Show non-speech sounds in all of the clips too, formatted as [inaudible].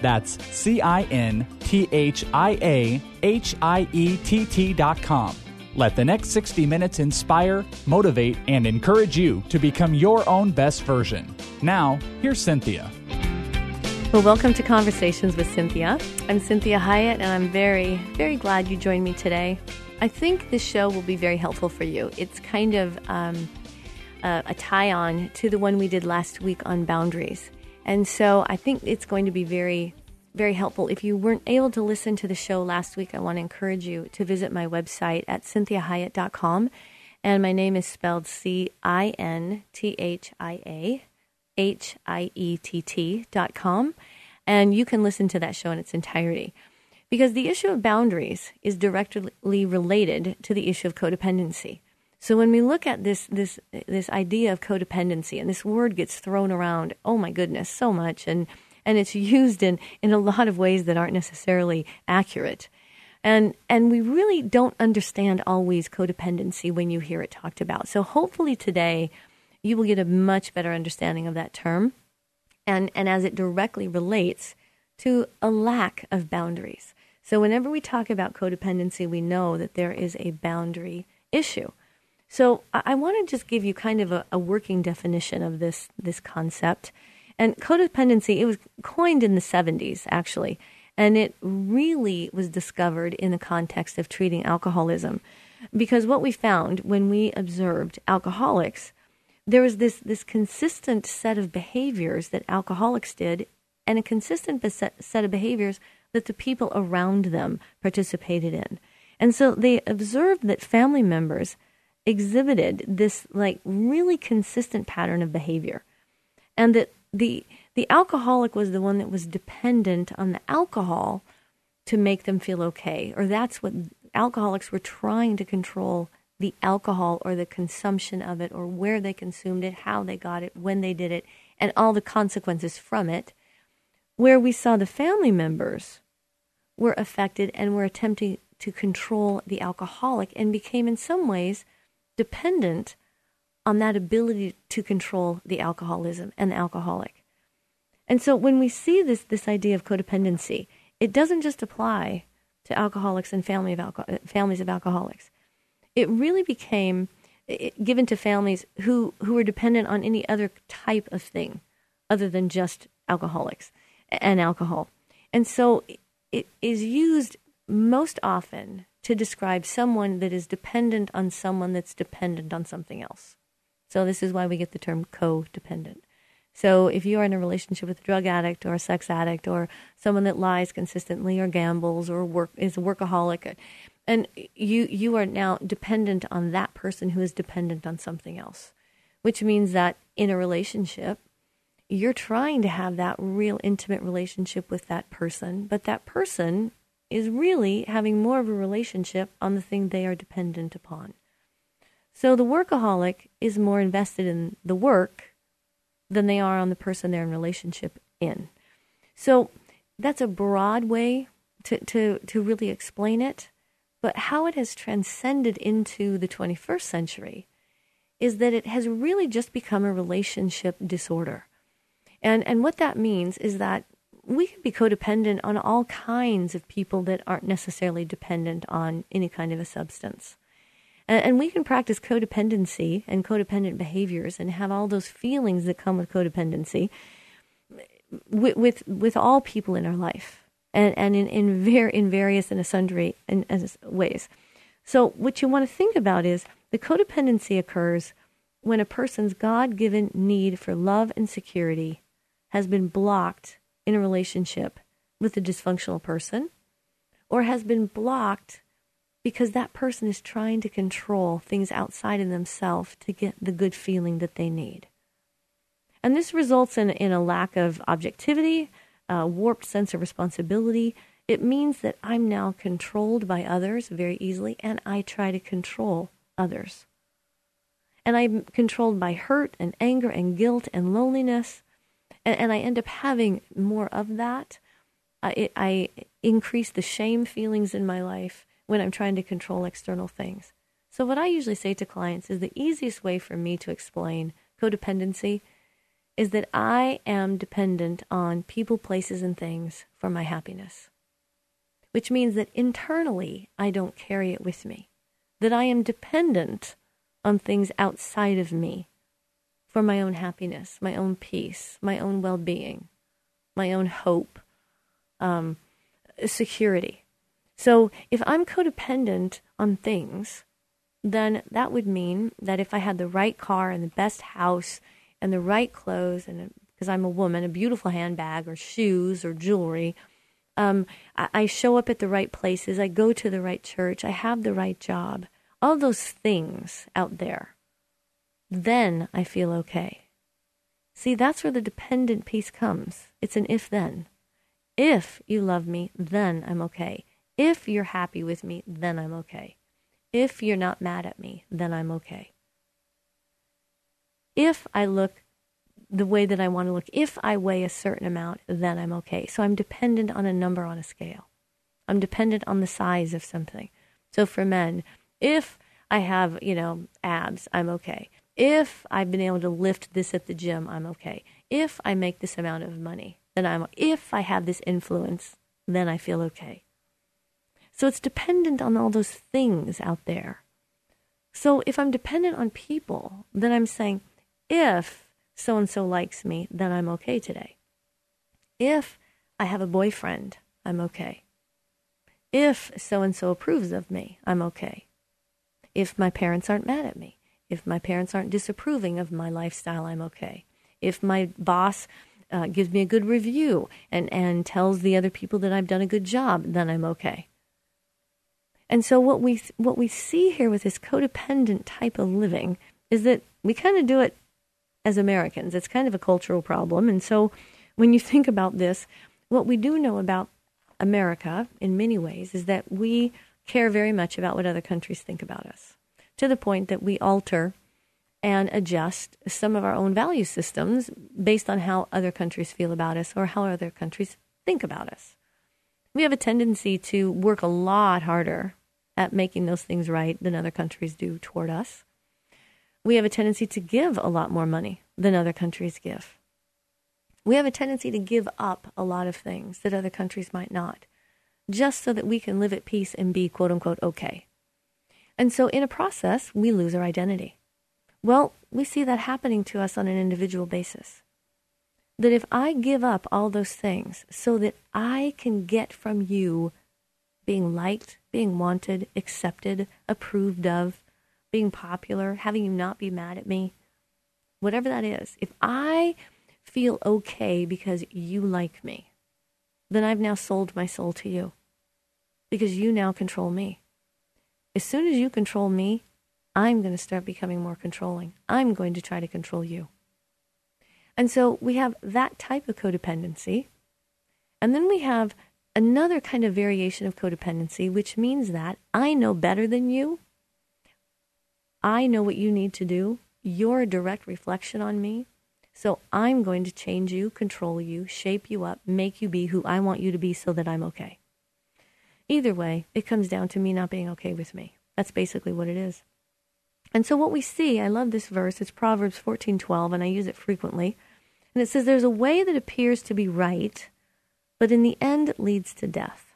That's C I N T H I A H I E T T.com. Let the next 60 minutes inspire, motivate, and encourage you to become your own best version. Now, here's Cynthia. Well, welcome to Conversations with Cynthia. I'm Cinthia Hiett, and I'm very, very glad you joined me today. I think this show will be very helpful for you. It's kind of um, a, a tie on to the one we did last week on boundaries. And so I think it's going to be very, very helpful. If you weren't able to listen to the show last week, I want to encourage you to visit my website at cinthiahiett.com. And my name is spelled C I N T H I A H I E T T dot com. And you can listen to that show in its entirety. Because the issue of boundaries is directly related to the issue of codependency. So when we look at this this this idea of codependency and this word gets thrown around, oh my goodness, so much and and it's used in in a lot of ways that aren't necessarily accurate. And and we really don't understand always codependency when you hear it talked about. So hopefully today you will get a much better understanding of that term and, and as it directly relates to a lack of boundaries. So, whenever we talk about codependency, we know that there is a boundary issue. So, I, I want to just give you kind of a, a working definition of this, this concept. And codependency, it was coined in the 70s, actually, and it really was discovered in the context of treating alcoholism. Because what we found when we observed alcoholics there was this this consistent set of behaviors that alcoholics did, and a consistent set of behaviors that the people around them participated in. And so they observed that family members exhibited this like really consistent pattern of behavior. And that the the alcoholic was the one that was dependent on the alcohol to make them feel okay, or that's what alcoholics were trying to control the alcohol or the consumption of it or where they consumed it, how they got it, when they did it, and all the consequences from it, where we saw the family members were affected and were attempting to control the alcoholic and became in some ways dependent on that ability to control the alcoholism and the alcoholic. And so when we see this this idea of codependency, it doesn't just apply to alcoholics and family of alco- families of alcoholics it really became given to families who, who were dependent on any other type of thing other than just alcoholics and alcohol. And so it is used most often to describe someone that is dependent on someone that's dependent on something else. So this is why we get the term codependent. So if you are in a relationship with a drug addict or a sex addict or someone that lies consistently or gambles or work is a workaholic, and you you are now dependent on that person who is dependent on something else which means that in a relationship you're trying to have that real intimate relationship with that person but that person is really having more of a relationship on the thing they are dependent upon so the workaholic is more invested in the work than they are on the person they're in relationship in so that's a broad way to, to, to really explain it but how it has transcended into the 21st century is that it has really just become a relationship disorder. And, and what that means is that we can be codependent on all kinds of people that aren't necessarily dependent on any kind of a substance. And, and we can practice codependency and codependent behaviors and have all those feelings that come with codependency with, with, with all people in our life and, and in, in, ver- in various and sundry in, in ways. So, what you want to think about is the codependency occurs when a person's God given need for love and security has been blocked in a relationship with a dysfunctional person or has been blocked because that person is trying to control things outside of themselves to get the good feeling that they need. And this results in, in a lack of objectivity, a warped sense of responsibility. It means that I'm now controlled by others very easily, and I try to control others. And I'm controlled by hurt and anger and guilt and loneliness, and, and I end up having more of that. I, it, I increase the shame feelings in my life when I'm trying to control external things. So, what I usually say to clients is the easiest way for me to explain codependency is that I am dependent on people, places, and things for my happiness which means that internally I don't carry it with me, that I am dependent on things outside of me for my own happiness, my own peace, my own well being, my own hope, um, security. So if I'm codependent on things, then that would mean that if I had the right car and the best house and the right clothes, and because I'm a woman, a beautiful handbag or shoes or jewelry, um, I, I show up at the right places. I go to the right church. I have the right job. All those things out there. Then I feel okay. See, that's where the dependent piece comes. It's an if then. If you love me, then I'm okay. If you're happy with me, then I'm okay. If you're not mad at me, then I'm okay. If I look the way that I want to look. If I weigh a certain amount, then I'm okay. So I'm dependent on a number on a scale. I'm dependent on the size of something. So for men, if I have, you know, abs, I'm okay. If I've been able to lift this at the gym, I'm okay. If I make this amount of money, then I'm if I have this influence, then I feel okay. So it's dependent on all those things out there. So if I'm dependent on people, then I'm saying if so and so likes me, then I'm okay today. If I have a boyfriend, I'm okay. If so and so approves of me, I'm okay. If my parents aren't mad at me, if my parents aren't disapproving of my lifestyle, I'm okay. If my boss uh, gives me a good review and, and tells the other people that I've done a good job, then I'm okay. And so what we what we see here with this codependent type of living is that we kind of do it as Americans. It's kind of a cultural problem. And so when you think about this, what we do know about America in many ways is that we care very much about what other countries think about us to the point that we alter and adjust some of our own value systems based on how other countries feel about us or how other countries think about us. We have a tendency to work a lot harder at making those things right than other countries do toward us we have a tendency to give a lot more money than other countries give. We have a tendency to give up a lot of things that other countries might not, just so that we can live at peace and be quote unquote okay. And so, in a process, we lose our identity. Well, we see that happening to us on an individual basis. That if I give up all those things so that I can get from you being liked, being wanted, accepted, approved of, being popular, having you not be mad at me, whatever that is, if I feel okay because you like me, then I've now sold my soul to you because you now control me. As soon as you control me, I'm going to start becoming more controlling. I'm going to try to control you. And so we have that type of codependency. And then we have another kind of variation of codependency, which means that I know better than you I know what you need to do. You're a direct reflection on me. So I'm going to change you, control you, shape you up, make you be who I want you to be so that I'm okay. Either way, it comes down to me not being okay with me. That's basically what it is. And so what we see, I love this verse, it's Proverbs 14:12 and I use it frequently. And it says there's a way that appears to be right, but in the end leads to death.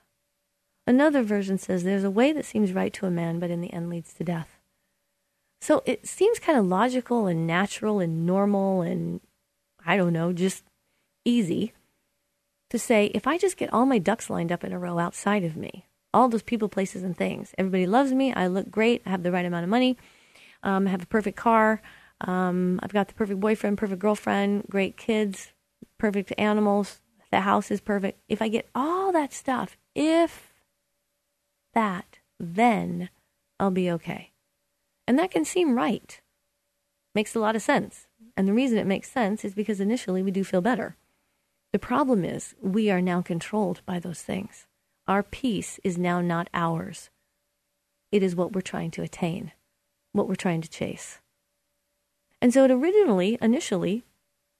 Another version says there's a way that seems right to a man, but in the end leads to death. So it seems kind of logical and natural and normal and I don't know, just easy to say if I just get all my ducks lined up in a row outside of me, all those people, places, and things, everybody loves me, I look great, I have the right amount of money, um, I have a perfect car, um, I've got the perfect boyfriend, perfect girlfriend, great kids, perfect animals, the house is perfect. If I get all that stuff, if that, then I'll be okay. And that can seem right. Makes a lot of sense. And the reason it makes sense is because initially we do feel better. The problem is we are now controlled by those things. Our peace is now not ours. It is what we're trying to attain, what we're trying to chase. And so it originally, initially,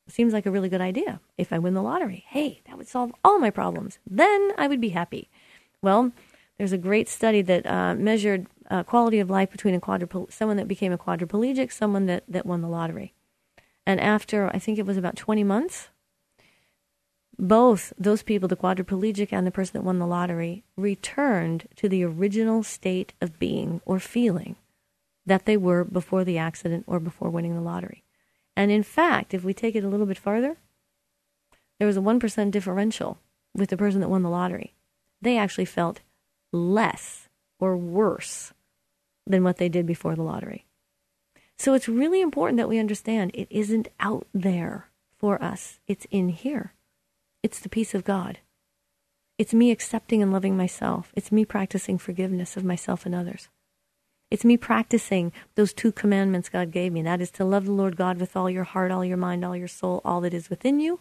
seems like a really good idea. If I win the lottery, hey, that would solve all my problems. Then I would be happy. Well, there's a great study that uh, measured uh, quality of life between a quadruple- someone that became a quadriplegic, someone that, that won the lottery. And after, I think it was about 20 months, both those people, the quadriplegic and the person that won the lottery, returned to the original state of being or feeling that they were before the accident or before winning the lottery. And in fact, if we take it a little bit farther, there was a 1% differential with the person that won the lottery. They actually felt less or worse than what they did before the lottery. So it's really important that we understand it isn't out there for us, it's in here. It's the peace of God. It's me accepting and loving myself. It's me practicing forgiveness of myself and others. It's me practicing those two commandments God gave me. That is to love the Lord God with all your heart, all your mind, all your soul, all that is within you,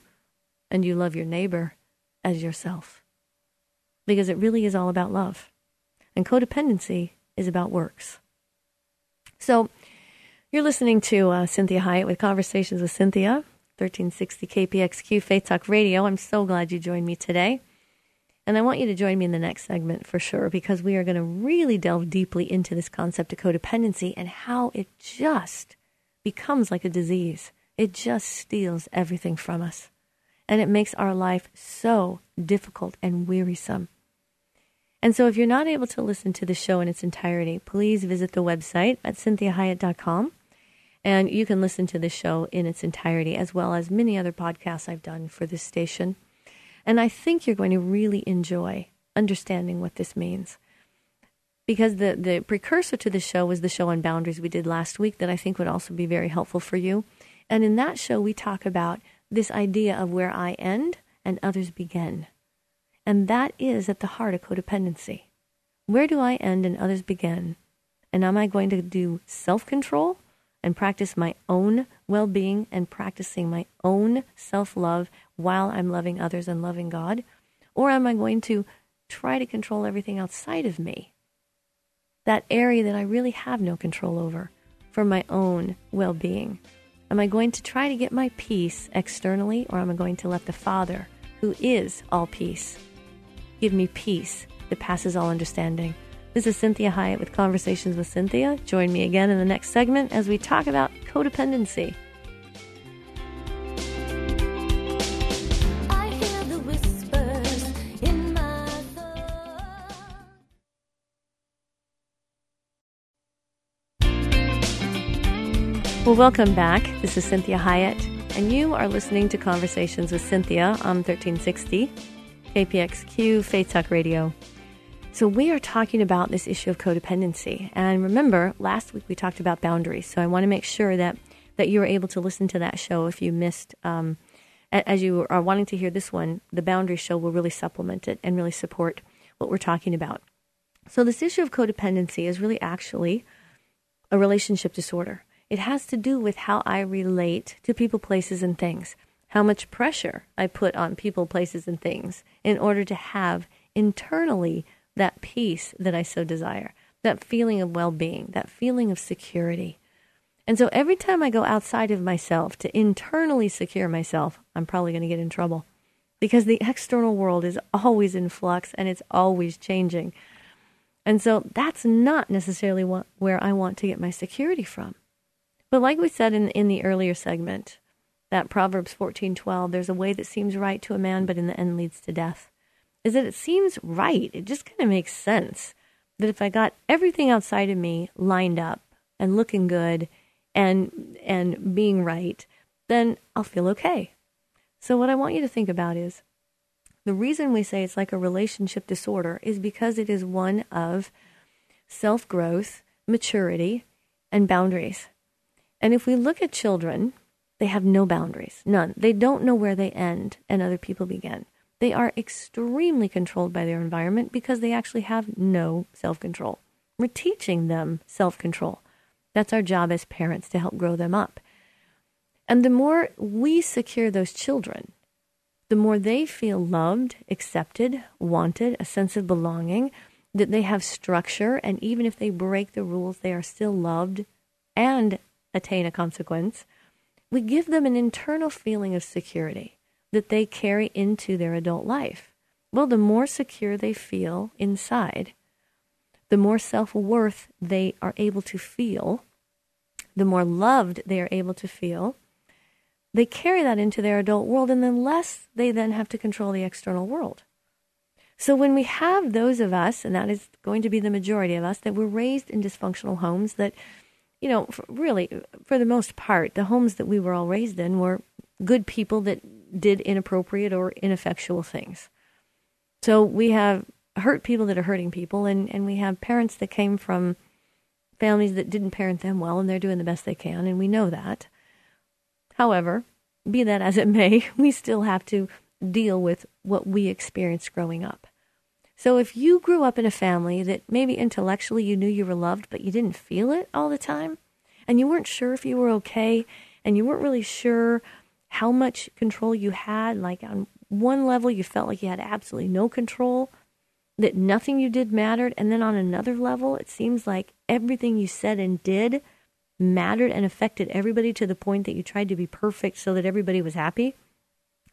and you love your neighbor as yourself. Because it really is all about love. And codependency is about works. So, you're listening to uh, Cinthia Hiett with Conversations with Cinthia, 1360 KPXQ Faith Talk Radio. I'm so glad you joined me today. And I want you to join me in the next segment for sure, because we are going to really delve deeply into this concept of codependency and how it just becomes like a disease. It just steals everything from us. And it makes our life so difficult and wearisome. And so, if you're not able to listen to the show in its entirety, please visit the website at cinthiahiett.com and you can listen to the show in its entirety, as well as many other podcasts I've done for this station. And I think you're going to really enjoy understanding what this means. Because the, the precursor to the show was the show on boundaries we did last week, that I think would also be very helpful for you. And in that show, we talk about this idea of where I end and others begin. And that is at the heart of codependency. Where do I end and others begin? And am I going to do self control and practice my own well being and practicing my own self love while I'm loving others and loving God? Or am I going to try to control everything outside of me? That area that I really have no control over for my own well being. Am I going to try to get my peace externally, or am I going to let the Father, who is all peace, give me peace that passes all understanding? This is Cinthia Hiett with Conversations with Cynthia. Join me again in the next segment as we talk about codependency. Well, welcome back. This is Cinthia Hiett, and you are listening to Conversations with Cynthia on 1360 KPXQ Faith Talk Radio. So, we are talking about this issue of codependency. And remember, last week we talked about boundaries. So, I want to make sure that, that you're able to listen to that show if you missed. Um, as you are wanting to hear this one, the boundary show will really supplement it and really support what we're talking about. So, this issue of codependency is really actually a relationship disorder. It has to do with how I relate to people, places, and things, how much pressure I put on people, places, and things in order to have internally that peace that I so desire, that feeling of well being, that feeling of security. And so every time I go outside of myself to internally secure myself, I'm probably going to get in trouble because the external world is always in flux and it's always changing. And so that's not necessarily what, where I want to get my security from. But like we said in, in the earlier segment, that Proverbs 14:12, there's a way that seems right to a man, but in the end leads to death is that it seems right. It just kind of makes sense that if I got everything outside of me lined up and looking good and and being right, then I'll feel okay. So what I want you to think about is the reason we say it's like a relationship disorder is because it is one of self-growth, maturity, and boundaries. And if we look at children, they have no boundaries, none. They don't know where they end and other people begin. They are extremely controlled by their environment because they actually have no self control. We're teaching them self control. That's our job as parents to help grow them up. And the more we secure those children, the more they feel loved, accepted, wanted, a sense of belonging, that they have structure, and even if they break the rules, they are still loved and attain a consequence. We give them an internal feeling of security that they carry into their adult life. Well, the more secure they feel inside, the more self worth they are able to feel, the more loved they are able to feel, they carry that into their adult world, and then less they then have to control the external world. So when we have those of us, and that is going to be the majority of us, that were raised in dysfunctional homes, that, you know, really, for the most part, the homes that we were all raised in were good people that did inappropriate or ineffectual things. So we have hurt people that are hurting people, and, and we have parents that came from families that didn't parent them well, and they're doing the best they can, and we know that. However, be that as it may, [laughs] we still have to deal with what we experienced growing up. So if you grew up in a family that maybe intellectually you knew you were loved, but you didn't feel it all the time, and you weren't sure if you were okay, and you weren't really sure how much control you had, like on one level you felt like you had absolutely no control, that nothing you did mattered, and then on another level it seems like everything you said and did mattered and affected everybody to the point that you tried to be perfect so that everybody was happy,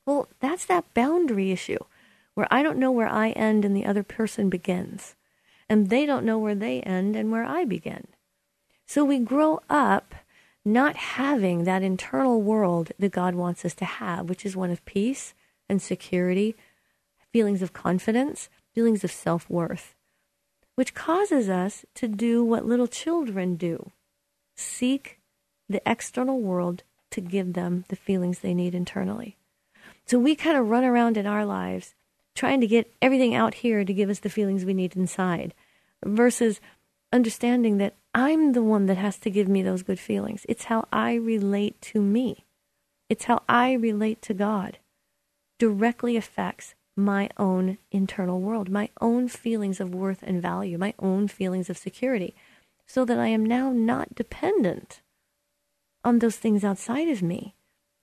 well, that's that boundary issue where I don't know where I end and the other person begins. And they don't know where they end and where I begin. So we grow up not having that internal world that God wants us to have, which is one of peace and security, feelings of confidence, feelings of self worth, which causes us to do what little children do seek the external world to give them the feelings they need internally. So we kind of run around in our lives trying to get everything out here to give us the feelings we need inside versus understanding that I'm the one that has to give me those good feelings. It's how I relate to me, it's how I relate to God directly affects my own internal world, my own feelings of worth and value, my own feelings of security so that I am now not dependent on those things outside of me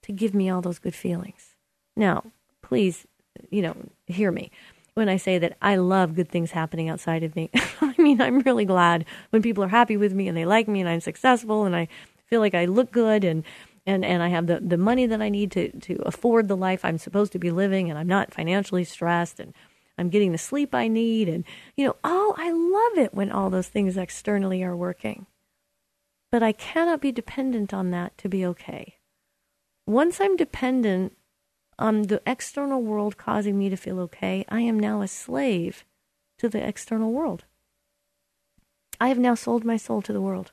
to give me all those good feelings. Now, please, you know, hear me when I say that I love good things happening outside of me. [laughs] I mean, I'm really glad when people are happy with me and they like me and I'm successful and I feel like I look good and and, and I have the, the money that I need to, to afford the life I'm supposed to be living and I'm not financially stressed and I'm getting the sleep I need. And, you know, oh, I love it when all those things externally are working. But I cannot be dependent on that to be okay. Once I'm dependent on the external world causing me to feel okay, I am now a slave to the external world. I have now sold my soul to the world.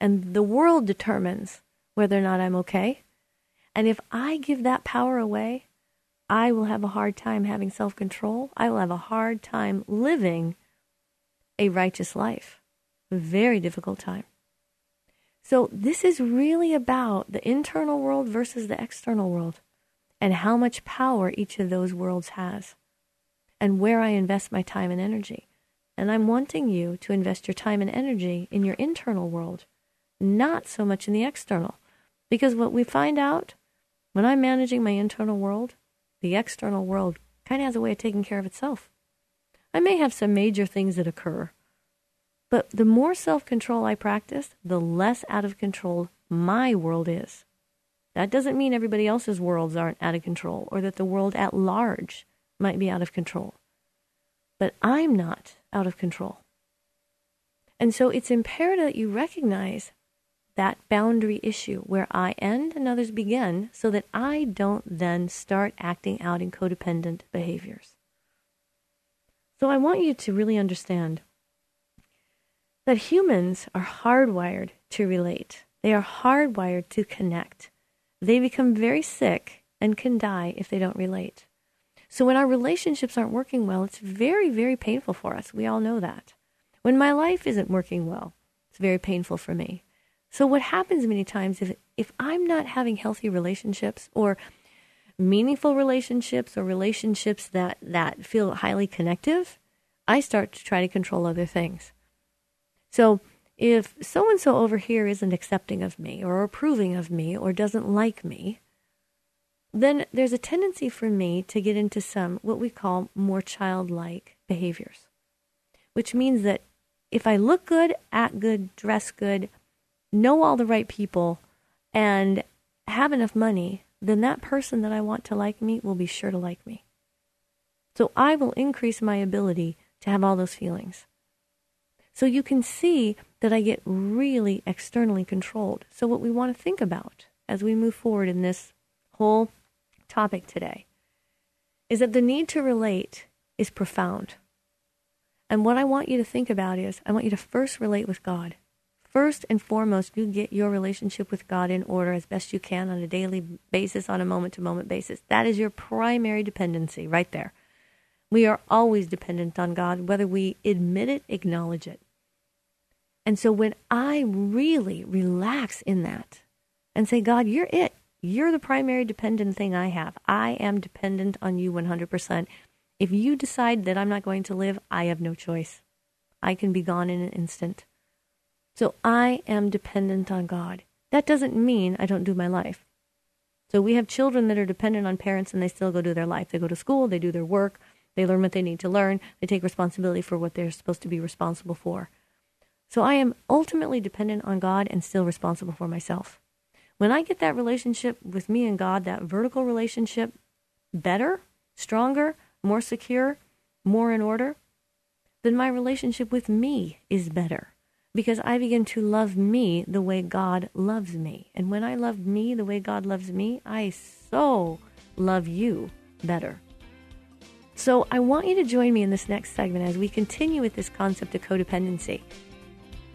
And the world determines whether or not I'm okay. And if I give that power away, I will have a hard time having self control. I will have a hard time living a righteous life. A very difficult time. So, this is really about the internal world versus the external world and how much power each of those worlds has and where I invest my time and energy. And I'm wanting you to invest your time and energy in your internal world, not so much in the external. Because what we find out when I'm managing my internal world, the external world kind of has a way of taking care of itself. I may have some major things that occur, but the more self control I practice, the less out of control my world is. That doesn't mean everybody else's worlds aren't out of control or that the world at large might be out of control. But I'm not out of control. And so it's imperative that you recognize that boundary issue where I end and others begin so that I don't then start acting out in codependent behaviors. So I want you to really understand that humans are hardwired to relate. They are hardwired to connect. They become very sick and can die if they don't relate. So when our relationships aren't working well, it's very, very painful for us. We all know that. When my life isn't working well, it's very painful for me. So what happens many times if if I'm not having healthy relationships or meaningful relationships or relationships that that feel highly connective, I start to try to control other things. So if so and so over here isn't accepting of me or approving of me or doesn't like me, then there's a tendency for me to get into some what we call more childlike behaviors, which means that if I look good, act good, dress good, know all the right people, and have enough money, then that person that I want to like me will be sure to like me. So I will increase my ability to have all those feelings. So you can see that I get really externally controlled. So, what we want to think about as we move forward in this whole topic today is that the need to relate is profound. And what I want you to think about is I want you to first relate with God. First and foremost, you get your relationship with God in order as best you can on a daily basis, on a moment to moment basis. That is your primary dependency right there. We are always dependent on God, whether we admit it, acknowledge it. And so when I really relax in that and say, God, you're it, you're the primary dependent thing I have. I am dependent on you 100%. If you decide that I'm not going to live, I have no choice. I can be gone in an instant. So I am dependent on God. That doesn't mean I don't do my life. So we have children that are dependent on parents and they still go do their life. They go to school, they do their work, they learn what they need to learn, they take responsibility for what they're supposed to be responsible for. So I am ultimately dependent on God and still responsible for myself. When I get that relationship with me and God, that vertical relationship better, stronger, more secure, more in order, then my relationship with me is better because I begin to love me the way God loves me. And when I love me the way God loves me, I so love you better. So I want you to join me in this next segment as we continue with this concept of codependency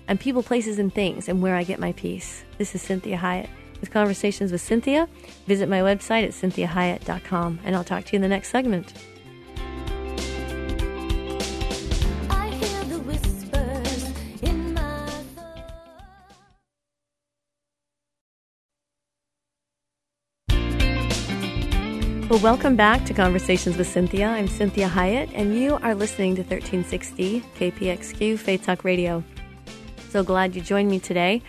and people, places, and things and where I get my peace. This is Cinthia Hiett with Conversations with Cynthia. Visit my website at cinthiahiett.com, and I'll talk to you in the next segment. Well, welcome back to Conversations with Cynthia. I'm Cinthia Hiett, and you are listening to 1360 KPXQ Faith Talk Radio. So glad you joined me today.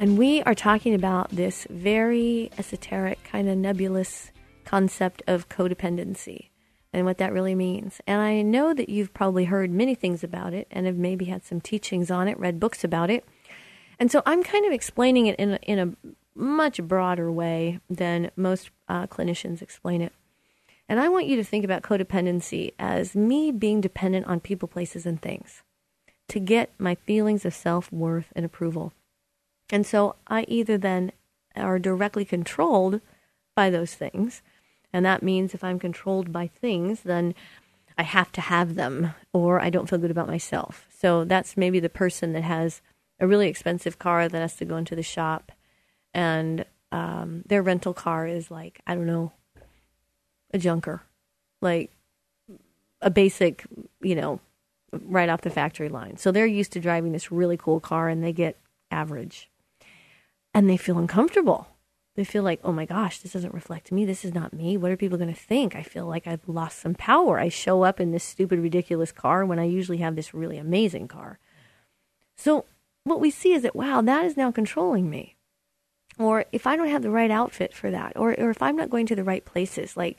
And we are talking about this very esoteric, kind of nebulous concept of codependency and what that really means. And I know that you've probably heard many things about it and have maybe had some teachings on it, read books about it. And so I'm kind of explaining it in a, in a much broader way than most uh, clinicians explain it. And I want you to think about codependency as me being dependent on people, places, and things to get my feelings of self worth and approval. And so I either then are directly controlled by those things. And that means if I'm controlled by things, then I have to have them or I don't feel good about myself. So that's maybe the person that has a really expensive car that has to go into the shop and um, their rental car is like, I don't know, a junker, like a basic, you know, right off the factory line. So they're used to driving this really cool car and they get average and they feel uncomfortable. They feel like, oh my gosh, this doesn't reflect me. This is not me. What are people going to think? I feel like I've lost some power. I show up in this stupid, ridiculous car when I usually have this really amazing car. So, what we see is that, wow, that is now controlling me. Or if I don't have the right outfit for that, or, or if I'm not going to the right places, like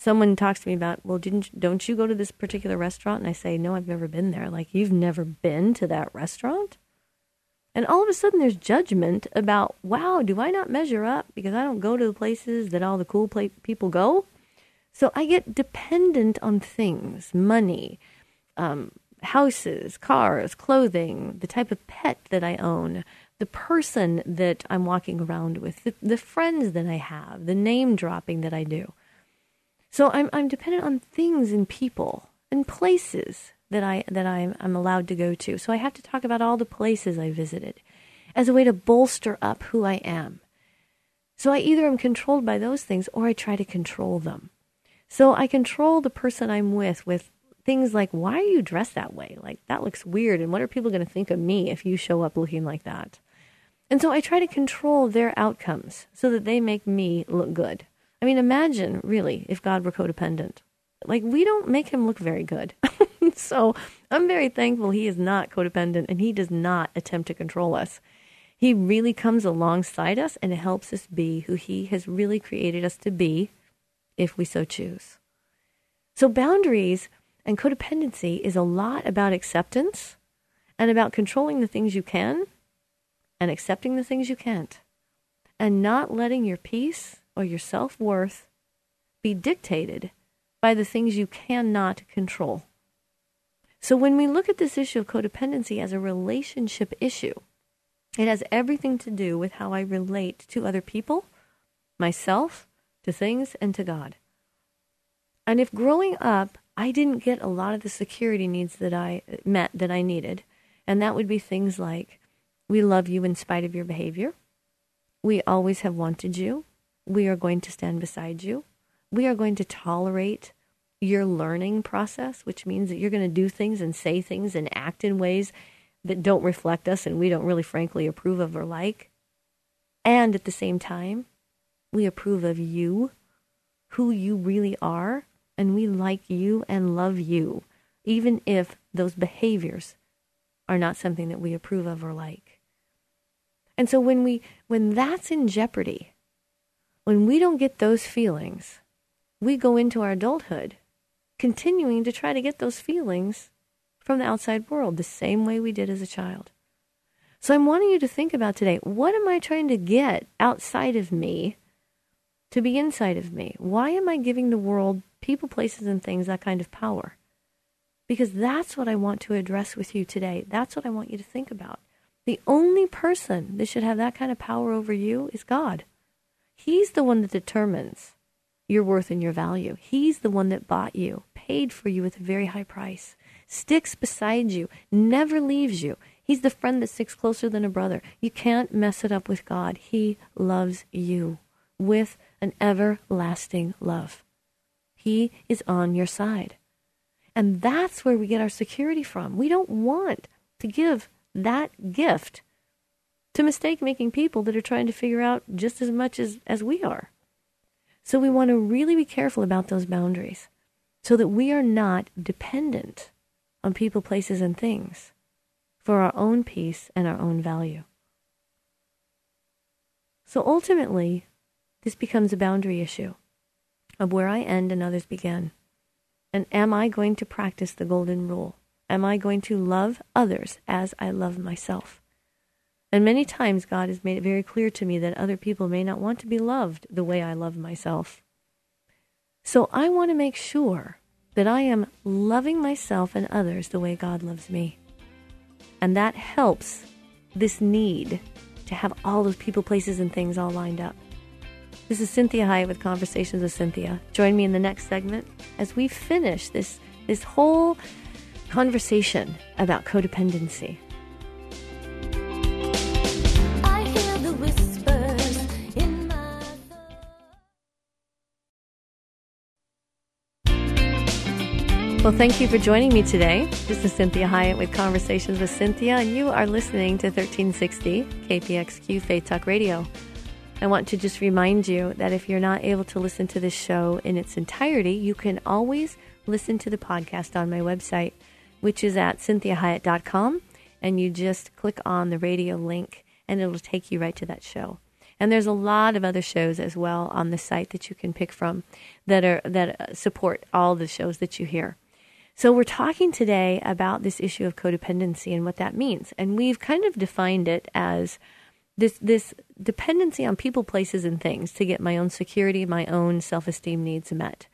someone talks to me about, well, didn't don't you go to this particular restaurant? And I say, no, I've never been there. Like, you've never been to that restaurant? And all of a sudden, there's judgment about, wow, do I not measure up because I don't go to the places that all the cool people go? So I get dependent on things, money, um, houses, cars, clothing, the type of pet that I own, the person that I'm walking around with, the, the friends that I have, the name dropping that I do. So I'm, I'm dependent on things and people and places that I that I'm, I'm allowed to go to. So I have to talk about all the places I visited as a way to bolster up who I am. So I either am controlled by those things or I try to control them. So I control the person I'm with with things like why are you dressed that way? Like that looks weird and what are people going to think of me if you show up looking like that? And so I try to control their outcomes so that they make me look good. I mean, imagine really if God were codependent. Like we don't make him look very good. [laughs] so I'm very thankful he is not codependent and he does not attempt to control us. He really comes alongside us and helps us be who he has really created us to be if we so choose. So, boundaries and codependency is a lot about acceptance and about controlling the things you can and accepting the things you can't, and not letting your peace or your self worth be dictated by the things you cannot control. So, when we look at this issue of codependency as a relationship issue, it has everything to do with how I relate to other people, myself, to things, and to God. And if growing up, I didn't get a lot of the security needs that I met that I needed, and that would be things like we love you in spite of your behavior, we always have wanted you, we are going to stand beside you, we are going to tolerate your learning process, which means that you're going to do things and say things and act in ways that don't reflect us and we don't really frankly approve of or like. And at the same time, we approve of you, who you really are, and we like you and love you, even if those behaviors are not something that we approve of or like. And so when we when that's in jeopardy, when we don't get those feelings, we go into our adulthood continuing to try to get those feelings from the outside world the same way we did as a child. So I'm wanting you to think about today what am I trying to get outside of me to be inside of me? Why am I giving the world, people, places, and things that kind of power? Because that's what I want to address with you today. That's what I want you to think about. The only person that should have that kind of power over you is God. He's the one that determines your worth and your value. He's the one that bought you, paid for you with a very high price sticks beside you, never leaves you. He's the friend that sticks closer than a brother. You can't mess it up with God. He loves you with an everlasting love. He is on your side. And that's where we get our security from. We don't want to give that gift to mistake making people that are trying to figure out just as much as, as we are. So we want to really be careful about those boundaries so that we are not dependent on people, places, and things for our own peace and our own value. So ultimately, this becomes a boundary issue of where I end and others begin. And am I going to practice the golden rule? Am I going to love others as I love myself? And many times God has made it very clear to me that other people may not want to be loved the way I love myself. So I want to make sure that I am loving myself and others the way God loves me. And that helps this need to have all those people, places, and things all lined up. This is Cinthia Hiett with Conversations with Cynthia. Join me in the next segment as we finish this, this whole conversation about codependency. Well, thank you for joining me today. This is Cinthia Hiett with Conversations with Cynthia, and you are listening to 1360 KPXQ Faith Talk Radio. I want to just remind you that if you're not able to listen to this show in its entirety, you can always listen to the podcast on my website, which is at cinthiahiett.com, and you just click on the radio link, and it'll take you right to that show. And there's a lot of other shows as well on the site that you can pick from that are that uh, support all the shows that you hear. So, we're talking today about this issue of codependency and what that means. And we've kind of defined it as this, this dependency on people, places, and things to get my own security, my own self esteem needs met.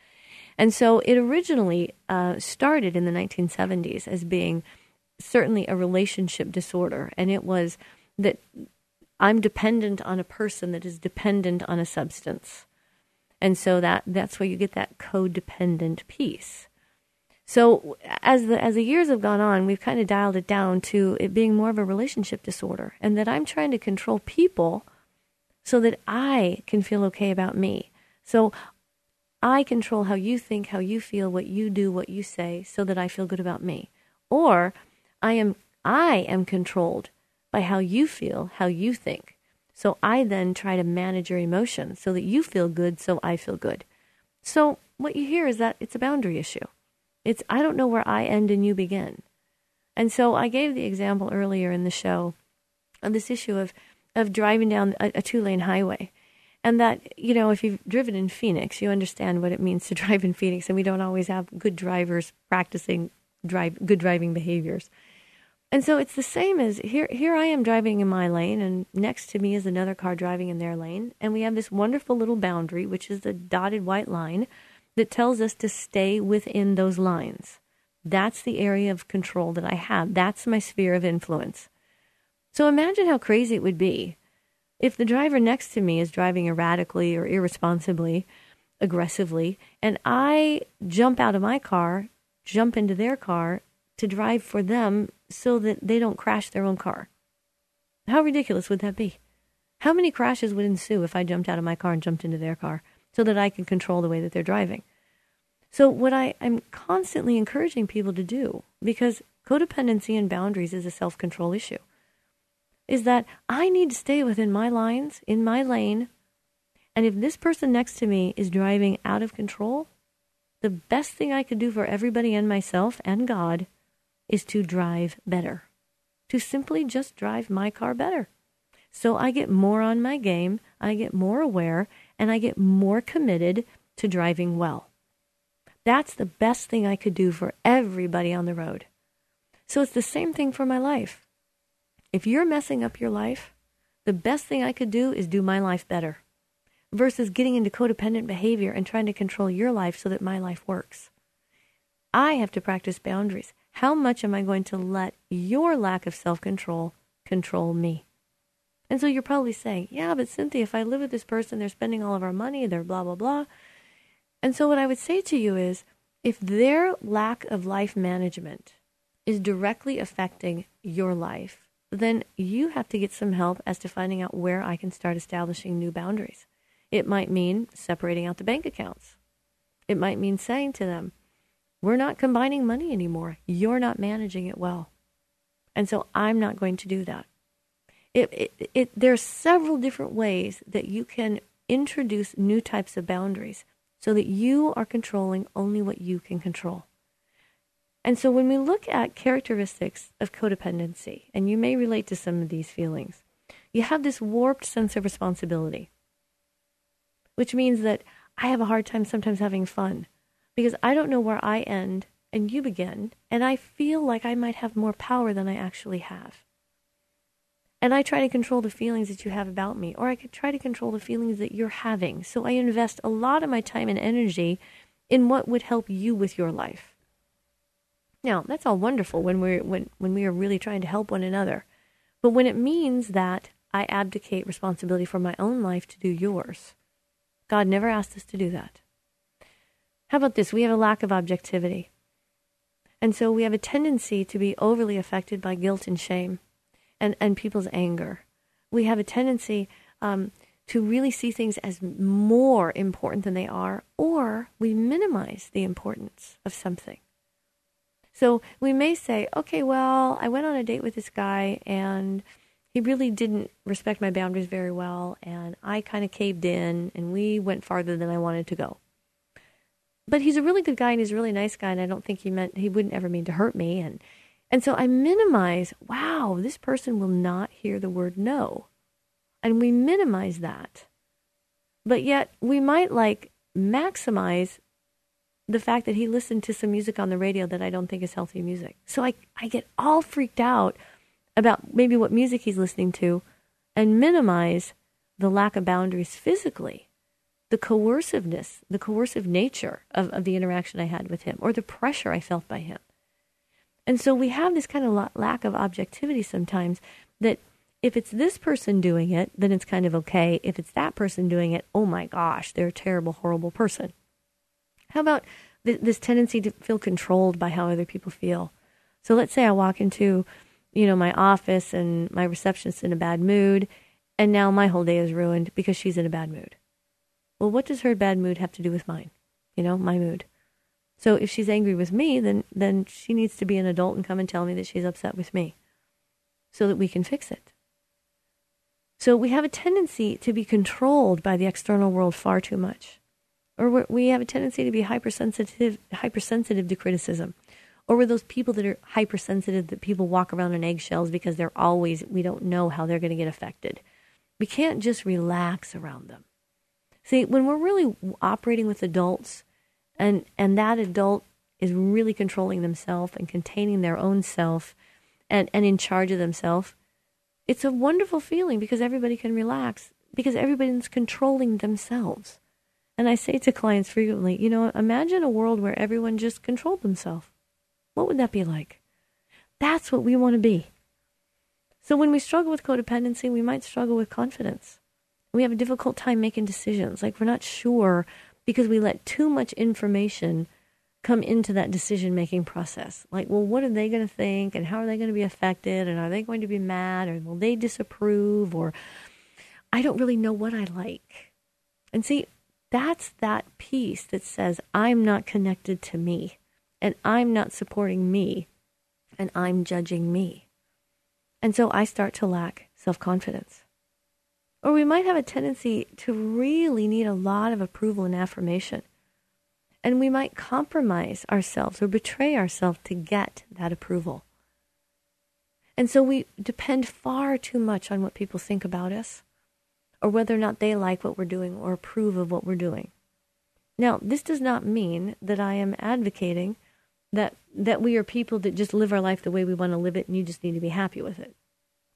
And so, it originally uh, started in the 1970s as being certainly a relationship disorder. And it was that I'm dependent on a person that is dependent on a substance. And so that that's where you get that codependent piece. So as the as the years have gone on, we've kind of dialed it down to it being more of a relationship disorder, and that I'm trying to control people so that I can feel okay about me. So I control how you think, how you feel, what you do, what you say, so that I feel good about me. Or I am I am controlled by how you feel, how you think. So I then try to manage your emotions so that you feel good, so I feel good. So what you hear is that it's a boundary issue. It's I don't know where I end and you begin. And so I gave the example earlier in the show of this issue of of driving down a, a two lane highway. And that, you know, if you've driven in Phoenix, you understand what it means to [laughs] drive in Phoenix. And we don't always have good drivers practicing drive, good driving behaviors. And so it's the same as here here I am driving in my lane and next to me is another car driving in their lane and we have this wonderful little boundary which is the dotted white line that tells us to stay within those lines. That's the area of control that I have. That's my sphere of influence. So imagine how crazy it would be if the driver next to me is driving erratically or irresponsibly, aggressively, and I jump out of my car, jump into their car to drive for them so that they don't crash their own car. How ridiculous would that be? How many crashes would ensue if I jumped out of my car and jumped into their car so that I can control the way that they're driving? So, what I, am constantly encouraging people to do, because codependency and boundaries is a self control issue, is that I need to stay within my lines, in my lane. And if this person next to me is driving out of control, the best thing I could do for everybody and myself and God is to drive better, to simply just drive my car better. So I get more on my game, I get more aware, and I get more committed to driving well. That's the best thing I could do for everybody on the road. So it's the same thing for my life. If you're messing up your life, the best thing I could do is do my life better versus getting into codependent behavior and trying to control your life so that my life works. I have to practice boundaries. How much am I going to let your lack of self control control me? And so you're probably saying, yeah, but Cinthia, if I live with this person, they're spending all of our money, they're blah, blah, blah. And so what I would say to you is if their lack of life management is directly affecting your life, then you have to get some help as to finding out where I can start establishing new boundaries. It might mean separating out the bank accounts. It might mean saying to them, we're not combining money anymore. You're not managing it well. And so I'm not going to do that. It, it, there are several different ways that you can introduce new types of boundaries so that you are controlling only what you can control. And so when we look at characteristics of codependency, and you may relate to some of these feelings, you have this warped sense of responsibility, which means that I have a hard time sometimes having fun because I don't know where I end and you begin, and I feel like I might have more power than I actually have. And I try to control the feelings that you have about me, or I could try to control the feelings that you're having. So I invest a lot of my time and energy in what would help you with your life. Now, that's all wonderful when we're when, when we are really trying to help one another. But when it means that I abdicate responsibility for my own life to do yours, God never asked us to do that. How about this? We have a lack of objectivity. And so we have a tendency to be overly affected by guilt and shame and, and people's anger. We have a tendency um, to really see things as more important than they are, or we minimize the importance of something. So we may say, okay, well, I went on a date with this guy and he really didn't respect my boundaries very well, and I kind of caved in and we went farther than I wanted to go but he's a really good guy and he's a really nice guy and I don't think he meant he wouldn't ever mean to hurt me and and so I minimize, wow, this person will not hear the word no. And we minimize that. But yet we might like maximize the fact that he listened to some music on the radio that I don't think is healthy music. So I, I get all freaked out about maybe what music he's listening to and minimize the lack of boundaries physically the coerciveness, the coercive nature of, of the interaction I had with him or the pressure I felt by him. And so we have this kind of lack of objectivity sometimes that if it's this person doing it, then it's kind of okay. If it's that person doing it, oh my gosh, they're a terrible, horrible person. How about th- this tendency to feel controlled by how other people feel? So let's say I walk into, you know, my office and my receptionist's in a bad mood, and now my whole day is ruined because she's in a bad mood. Well, what does her bad mood have to do with mine? You know, my mood. So if she's angry with me, then then she needs to be an adult and come and tell me that she's upset with me so that we can fix it. So we have a tendency to be controlled by the external world far too much. Or we have a tendency to be hypersensitive hypersensitive to criticism. Or we're those people that are hypersensitive that people walk around on eggshells because they're always we don't know how they're going to get affected. We can't just relax around them. See, when we're really operating with adults and, and that adult is really controlling themselves and containing their own self and, and in charge of themselves, it's a wonderful feeling because everybody can relax because everybody's controlling themselves. And I say to clients frequently, you know, imagine a world where everyone just controlled themselves. What would that be like? That's what we want to be. So when we struggle with codependency, we might struggle with confidence. We have a difficult time making decisions. Like we're not sure because we let too much information come into that decision making process. Like, well, what are they going to think and how are they going to be affected and are they going to be mad or will they disapprove or I don't really know what I like. And see, that's that piece that says I'm not connected to me and I'm not supporting me and I'm judging me. And so I start to lack self confidence. Or we might have a tendency to really need a lot of approval and affirmation. And we might compromise ourselves or betray ourselves to get that approval. And so we depend far too much on what people think about us or whether or not they like what we're doing or approve of what we're doing. Now, this does not mean that I am advocating that that we are people that just live our life the way we want to live it and you just need to be happy with it.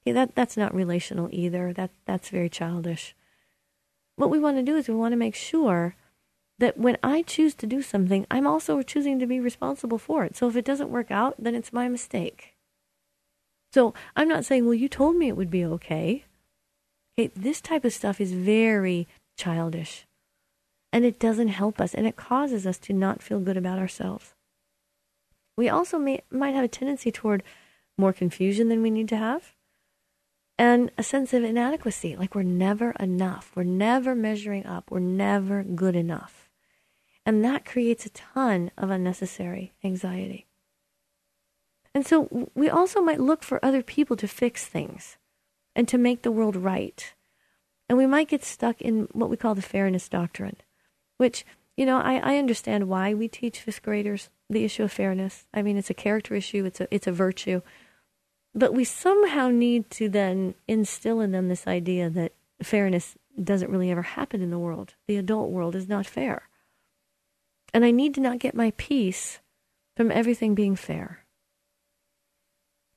That that's not relational either. That that's very childish. What we want to do is we want to make sure that when I choose to do something, I'm also choosing to be responsible for it. So if it doesn't work out, then it's my mistake. So I'm not saying, well, you told me it would be okay. Okay, this type of stuff is very childish. And it doesn't help us, and it causes us to not feel good about ourselves. We also may, might have a tendency toward more confusion than we need to have, and a sense of inadequacy, like we're never enough, we're never measuring up, we're never good enough. And that creates a ton of unnecessary anxiety. And so we also might look for other people to fix things and to make the world right. And we might get stuck in what we call the fairness doctrine, which, you know, I, I understand why we teach fifth graders the issue of fairness. I mean, it's a character issue, it's a, it's a virtue. But we somehow need to then instill in them this idea that fairness doesn't really ever happen in the world. The adult world is not fair. And I need to not get my peace from everything being fair.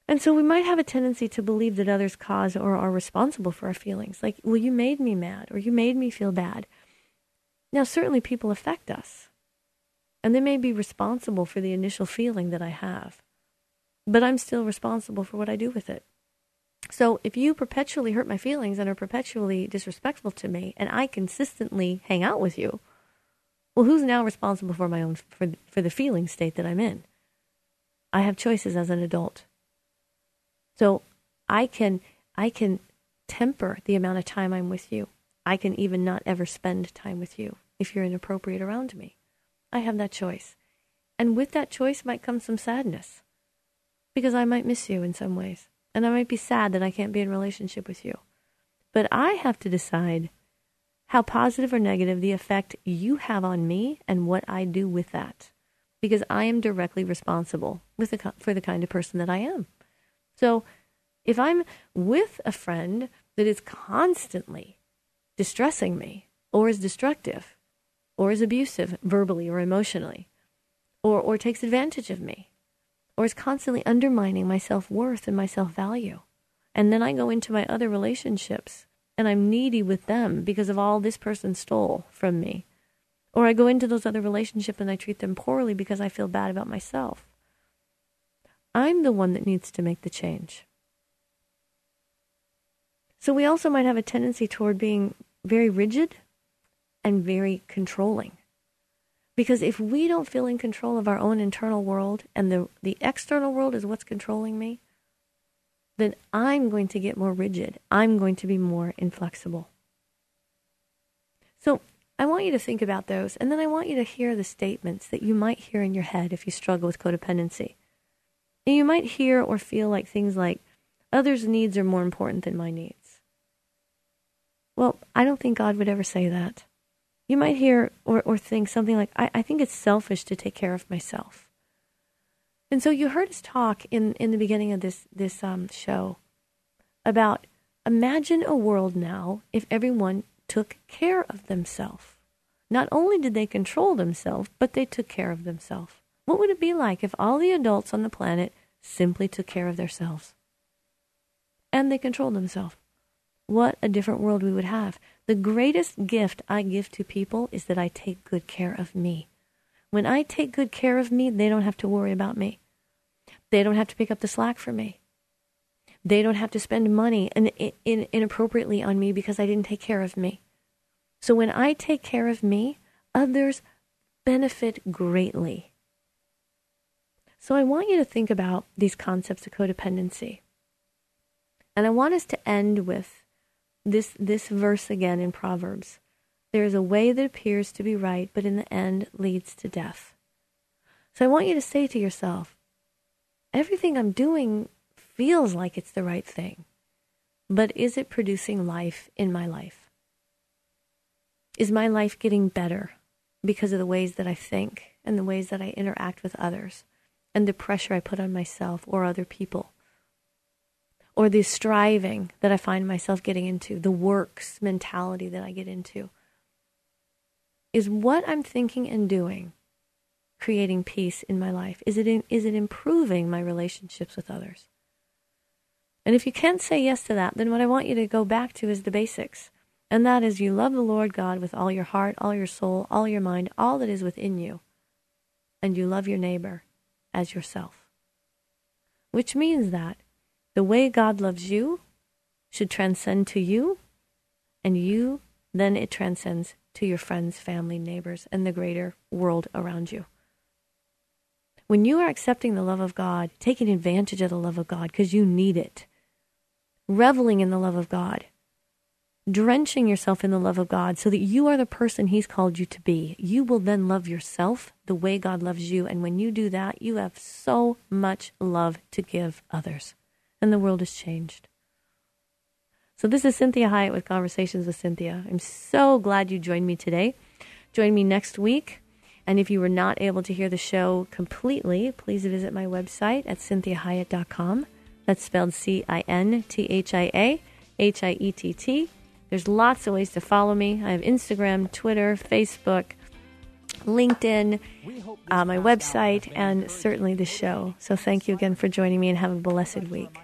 And so we might have a tendency to believe that others cause or are responsible for our feelings. Like, well, you made me mad or you made me feel bad. Now, certainly people affect us, and they may be responsible for the initial feeling that I have, but I'm still responsible for what I do with it. So if you perpetually hurt my feelings and are perpetually disrespectful to me, and I consistently hang out with you, well, who's now responsible for my own for for the feeling state that I'm in? I have choices as an adult. So I can I can temper the amount of time I'm with you. I can even not ever spend time with you if you're inappropriate around me. I have that choice. And with that choice might come some sadness because I might miss you in some ways. And I might be sad that I can't be in relationship with you. But I have to decide how positive or negative the effect you have on me and what I do with that. Because I am directly responsible with the, for the kind of person that I am. So if I'm with a friend that is constantly distressing me, or is destructive, or is abusive verbally or emotionally, or, or takes advantage of me, or is constantly undermining my self worth and my self value, and then I go into my other relationships and I'm needy with them because of all this person stole from me. Or I go into those other relationships and I treat them poorly because I feel bad about myself. I'm the one that needs to make the change. So we also might have a tendency toward being very rigid and very controlling. Because if we don't feel in control of our own internal world and the, the external world is what's controlling me, then I'm going to get more rigid. I'm going to be more inflexible. So I want you to think about those, and then I want you to hear the statements that you might hear in your head if you struggle with codependency. And you might hear or feel like things like, others' needs are more important than my needs. Well, I don't think God would ever say that. You might hear or, or think something like, I, I think it's selfish to take care of myself. And so you heard us talk in, in the beginning of this, this um, show about imagine a world now if everyone took care of themselves. Not only did they control themselves, but they took care of themselves. What would it be like if all the adults on the planet simply took care of themselves? And they controlled themselves. What a different world we would have. The greatest gift I give to people is that I take good care of me. When I take good care of me, they don't have to worry about me. They don't have to pick up the slack for me. They don't have to spend money in, in, inappropriately on me because I didn't take care of me. So when I take care of me, others benefit greatly. So I want you to think about these concepts of codependency. And I want us to end with this, this verse again in Proverbs. There is a way that appears to be right, but in the end leads to death. So I want you to say to yourself, everything I'm doing feels like it's the right thing, but is it producing life in my life? Is my life getting better because of the ways that I think and the ways that I interact with others and the pressure I put on myself or other people? Or the striving that I find myself getting into, the works mentality that I get into, is what I'm thinking and doing creating peace in my life? Is it, in, is it improving my relationships with others? And if you can't say yes to that, then what I want you to go back to is the basics. And that is you love the Lord God with all your heart, all your soul, all your mind, all that is within you. And you love your neighbor as yourself. Which means that the way God loves you should transcend to you, and you, then it transcends to your friends, family, neighbors, and the greater world around you. When you are accepting the love of God, taking advantage of the love of God because you need it, reveling in the love of God, drenching yourself in the love of God so that you are the person He's called you to be, you will then love yourself the way God loves you. And when you do that, you have so much love to give others and the world has changed. So, this is Cinthia Hiett with Conversations with Cinthia. I'm so glad you joined me today. Join me next week. And if you were not able to hear the show completely, please visit my website at cinthiahiett.com. That's spelled C I N T H I A H I E T T. There's lots of ways to follow me. I have Instagram, Twitter, Facebook, LinkedIn, uh, my website, and certainly the show. So thank you again for joining me and have a blessed week